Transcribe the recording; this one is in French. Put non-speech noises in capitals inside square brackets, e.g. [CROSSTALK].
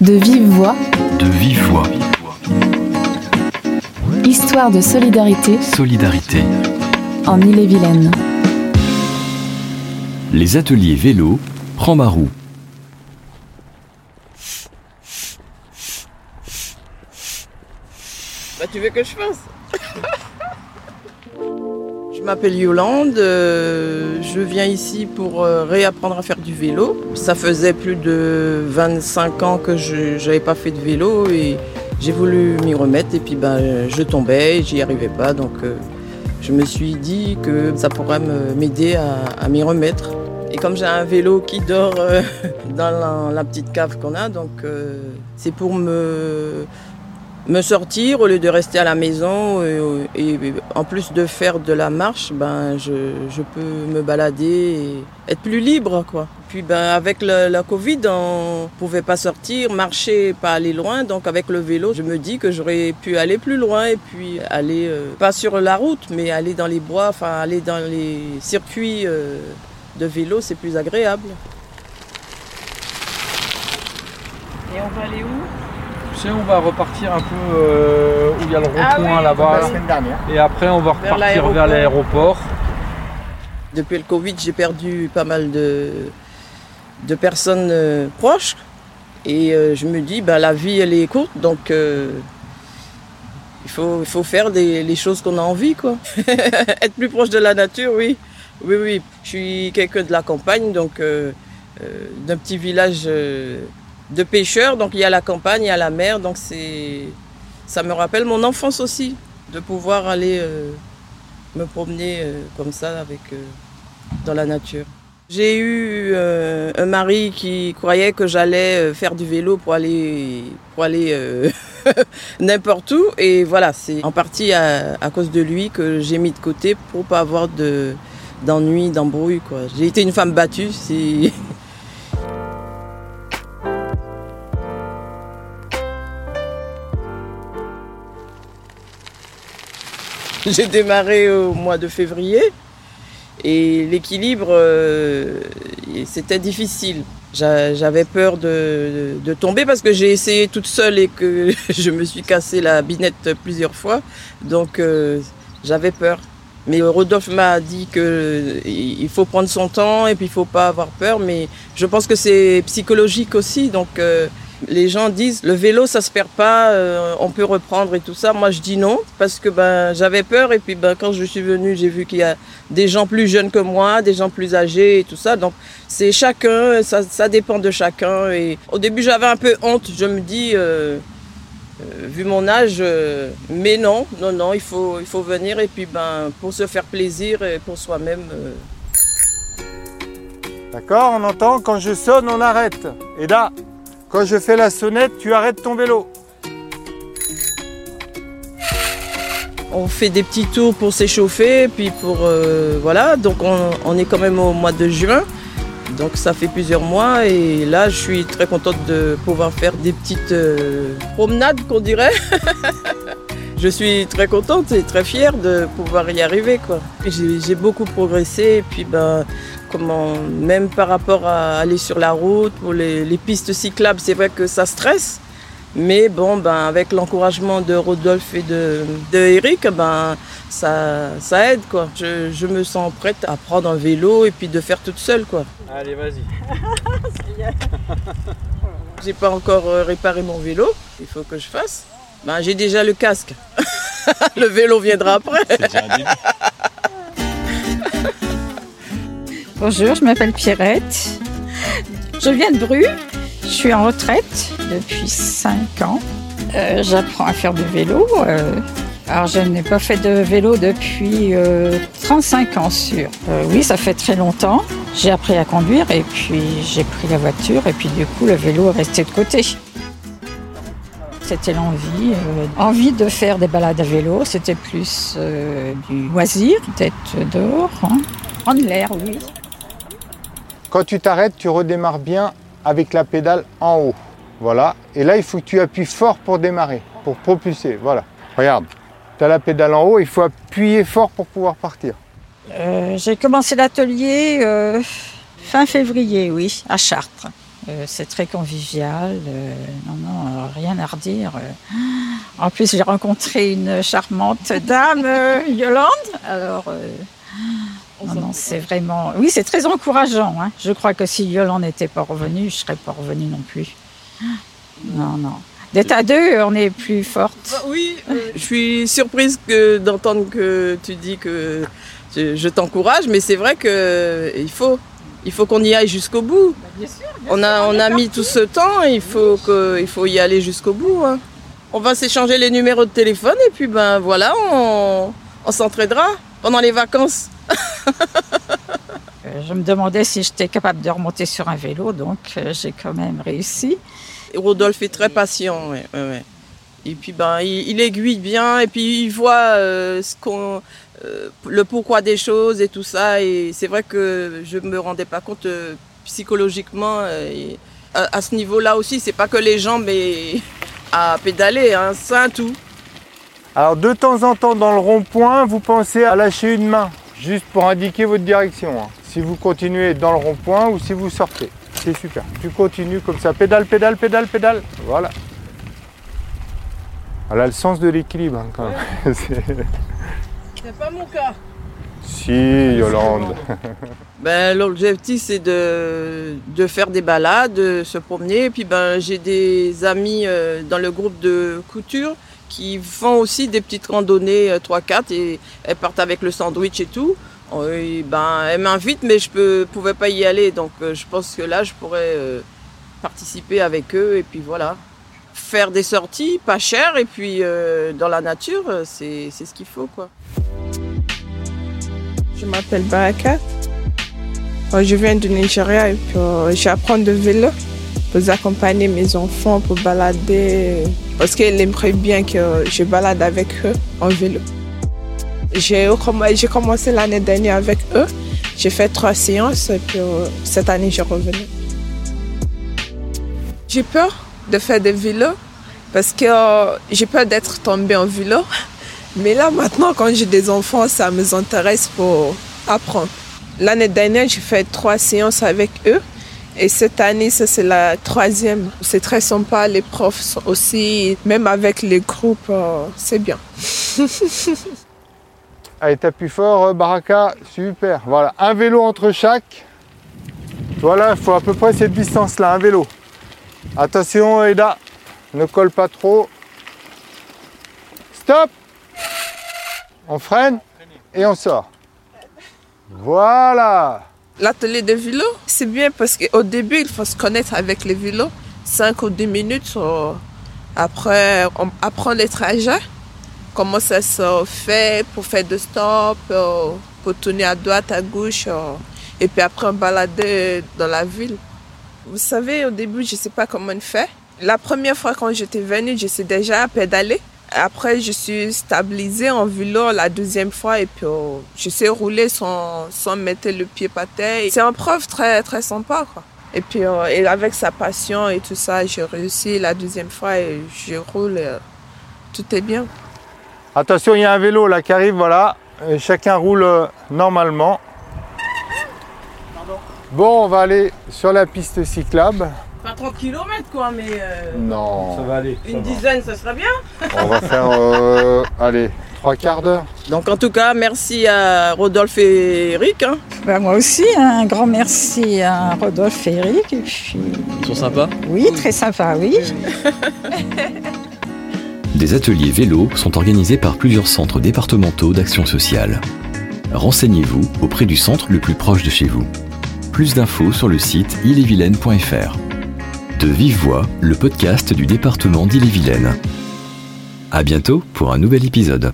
De vive voix, De vive voix. histoire de solidarité Solidarité. en Ille-et-Vilaine. Les ateliers vélo, prends ma roue. Bah, tu veux que je fasse? M'appelle Yolande, euh, je viens ici pour euh, réapprendre à faire du vélo. Ça faisait plus de 25 ans que je n'avais pas fait de vélo et j'ai voulu m'y remettre et puis ben, je tombais, j'y arrivais pas donc euh, je me suis dit que ça pourrait m'aider à, m'y remettre. Et comme j'ai un vélo qui dort [LAUGHS] dans la, la petite cave qu'on a, donc c'est pour me me sortir au lieu de rester à la maison et, en plus de faire de la marche, ben je, je peux me balader et être plus libre quoi. Puis ben avec la Covid, on pouvait pas sortir, marcher, pas aller loin, donc avec le vélo, je me dis que j'aurais pu aller plus loin et puis aller euh, pas sur la route, mais aller dans les bois, enfin aller dans les circuits euh, de vélo, c'est plus agréable. Et on va aller où? Tu sais, on va repartir un peu euh, où il y a le rond-point Ah oui, là-bas. la semaine dernière. Et après, on va repartir vers l'aéroport. Depuis le Covid, j'ai perdu pas mal de, de personnes euh, proches. Et euh, je me dis, bah, la vie, elle est courte, donc euh, il, faut, il faut faire des, les choses qu'on a envie. Quoi. [LAUGHS] Être plus proche de la nature, oui. Oui, oui. Je suis quelqu'un de la campagne, donc euh, euh, d'un petit village euh, de pêcheurs. Donc il y a la campagne, il y a la mer. Donc c'est, ça me rappelle mon enfance aussi, de pouvoir aller euh, me promener euh, comme ça avec, euh, dans la nature. J'ai eu euh, un mari qui croyait que j'allais euh, faire du vélo pour aller, pour aller euh, [LAUGHS] n'importe où. Et voilà, c'est en partie à, à cause de lui que j'ai mis de côté pour pas avoir de, d'ennui, d'embrouille. quoi. J'ai été une femme battue. c'est- [LAUGHS] J'ai démarré au mois de février et l'équilibre, euh, c'était difficile. J'a- J'avais peur de, de tomber parce que j'ai essayé toute seule et que [LAUGHS] je me suis cassé la binette plusieurs fois. Donc euh, j'avais peur. Mais Rodolphe m'a dit que il faut prendre son temps et puis il faut pas avoir peur. Mais je pense que c'est psychologique aussi. Donc euh, les gens disent le vélo ça se perd pas, euh, on peut reprendre et tout ça. Moi je dis non parce que ben j'avais peur et puis ben quand je suis venue j'ai vu qu'il y a des gens plus jeunes que moi, des gens plus âgés et tout ça. Donc c'est chacun, ça, dépend de chacun. Et au début j'avais un peu honte, je me dis euh, euh, vu mon âge, mais non, non, non, il faut, venir et puis ben pour se faire plaisir et pour soi-même. D'accord, on entend quand je sonne, on arrête. Et là, quand je fais la sonnette, tu arrêtes ton vélo. On fait des petits tours pour s'échauffer, puis pour euh, voilà. Donc on, est quand même au mois de juin, donc ça fait plusieurs mois et là je suis très contente de pouvoir faire des petites euh, promenades qu'on dirait. [LAUGHS] je suis très contente et très fière de pouvoir y arriver quoi. J'ai beaucoup progressé et puis ben comment même par rapport à aller sur la route pour les, les pistes cyclables, c'est vrai que ça stresse. Mais bon, ben, avec l'encouragement de Rodolphe et de, de Eric, ben, ça, ça aide. Quoi. Je, je me sens prête à prendre un vélo et puis de faire toute seule. Quoi. Allez, vas-y. [LAUGHS] J'ai pas encore euh, réparé mon vélo, il faut que je fasse. Ben, j'ai déjà le casque. [LAUGHS] le vélo viendra après. [LAUGHS] Bonjour, je m'appelle Pierrette. Je viens de Bru. Je suis en retraite depuis 5 ans. Euh, J'apprends à faire du vélo. euh, alors, je n'ai pas fait de vélo depuis euh, 35 ans sûr. Euh, oui, ça fait très longtemps. J'ai appris à conduire et puis j'ai pris la voiture et puis du coup, le vélo est resté de côté. C'était l'envie, euh, envie de faire des balades à vélo. C'était plus euh, du loisir, peut-être dehors, hein. prendre l'air, oui. Quand tu t'arrêtes, tu redémarres bien avec la pédale en haut. Voilà. Et là, il faut que tu appuies fort pour démarrer, pour propulser. Voilà. Regarde. Tu as la pédale en haut, il faut appuyer fort pour pouvoir partir. Euh, j'ai commencé l'atelier fin février, oui, à Chartres. Euh, c'est très convivial. euh, non, non, euh, rien à redire. En plus, j'ai rencontré une charmante dame, Yolande. Alors, non, non, c'est vraiment. Oui, c'est très encourageant. hein. Je crois que si Yolande n'était pas revenue, je ne serais pas revenue non plus. Non, non. D'être à deux, on est plus forte. Bah oui, euh, je suis surprise que d'entendre que tu dis que je, je t'encourage, mais c'est vrai que euh, il faut, il faut qu'on y aille jusqu'au bout. On a, on a mis tout ce temps, il faut que, il faut y aller jusqu'au bout. hein. On va s'échanger les numéros de téléphone et puis ben voilà, on, on s'entraidera pendant les vacances. Euh, Je me demandais si j'étais capable de remonter sur un vélo, donc euh, j'ai quand même réussi. Rodolphe est très patient, ouais, ouais, ouais. Et puis ben, il, il aiguille bien et puis il voit euh, euh, le pourquoi des choses et tout ça. Et c'est vrai que je me rendais pas compte euh, psychologiquement à, ce niveau-là aussi. C'est pas que les jambes [LAUGHS] à pédaler, hein, c'est un tout. Alors de temps en temps dans le rond-point, vous pensez à lâcher une main, juste pour indiquer votre direction. hein. Si vous continuez dans le rond-point ou si vous sortez. C'est super. Tu continues comme ça. Pédale, pédale, pédale, pédale. Voilà. Elle a le sens de l'équilibre hein, quand même. [LAUGHS] C'est- pas mon cas. si, Yolande. [LAUGHS] Ben, l'objectif c'est de, de faire des balades, de se promener. Et puis ben, j'ai des amis euh, dans le groupe de couture qui font aussi des petites randonnées euh, 3-4 et elles partent avec le sandwich et tout. Et ben, elles m'invitent mais je ne pouvais pas y aller. Donc euh, je pense que là je pourrais euh, participer avec eux et puis voilà. Faire des sorties pas chères et puis euh, dans la nature, euh, c'est ce qu'il faut quoi. Je m'appelle Baraka. Euh, Je viens du Nigeria et puis j'apprends de vélo pour accompagner mes enfants pour balader parce qu'ils aimeraient bien que je balade avec eux en vélo. J'ai comm- j'ai commencé l'année dernière avec eux. J'ai fait trois séances et puis cette année je revenu. J'ai peur de faire des vélos parce que euh, j'ai peur d'être tombée en vélo. [LAUGHS] Mais là, maintenant, quand j'ai des enfants, ça me intéresse pour apprendre. L'année dernière, j'ai fait trois séances avec eux. Et cette année, ça, c'est la troisième. C'est très sympa. Les profs aussi, même avec les groupes, euh, c'est bien. [LAUGHS] Allez, t'appuies fort, euh, Baraka. Super. Voilà, un vélo entre chaque. Voilà, il faut à peu près cette distance-là, un vélo. Attention, Eda, ne colle pas trop. Stop On freine et on sort. Voilà L'atelier de vélo, c'est bien parce qu'au début, il faut se connaître avec les vélos. 5 ou 10 minutes. Après, on apprend les trajets. Comment ça se fait pour faire de stop, euh, pour tourner à droite, à gauche. euh, Et puis après, on balader dans la ville. Vous savez, au début, je ne sais pas comment on fait. La première fois quand j'étais venue, je sais déjà pédaler. Après, je suis stabilisée en vélo la deuxième fois et puis euh, je sais rouler sans, sans mettre le pied par terre. C'est un prof très, très sympa. Quoi. Et puis, euh, et avec sa passion et tout ça, j'ai réussi la deuxième fois et je roule. euh, tout est bien. Attention, il y a un vélo là qui arrive, voilà. Et chacun roule euh, normalement. Bon, on va aller sur la piste cyclable. Pas 30 km quoi, mais euh, Non, Ça va aller. ça une va. dizaine, ça serait bien. on va faire, euh, allez, trois quarts d'heure. Donc en tout cas, merci à Rodolphe et Eric. hein. Ben, moi aussi, un grand merci à Rodolphe et Eric. Et puis, Ils sont sympas oui, très sympa, oui. [LAUGHS] Des ateliers vélo sont organisés par plusieurs centres départementaux d'action sociale. Renseignez-vous auprès du centre le plus proche de chez vous. Plus d'infos sur le site illevilaine.fr. De vive voix, le podcast du département d'Ille-et-Vilaine. À bientôt pour un nouvel épisode.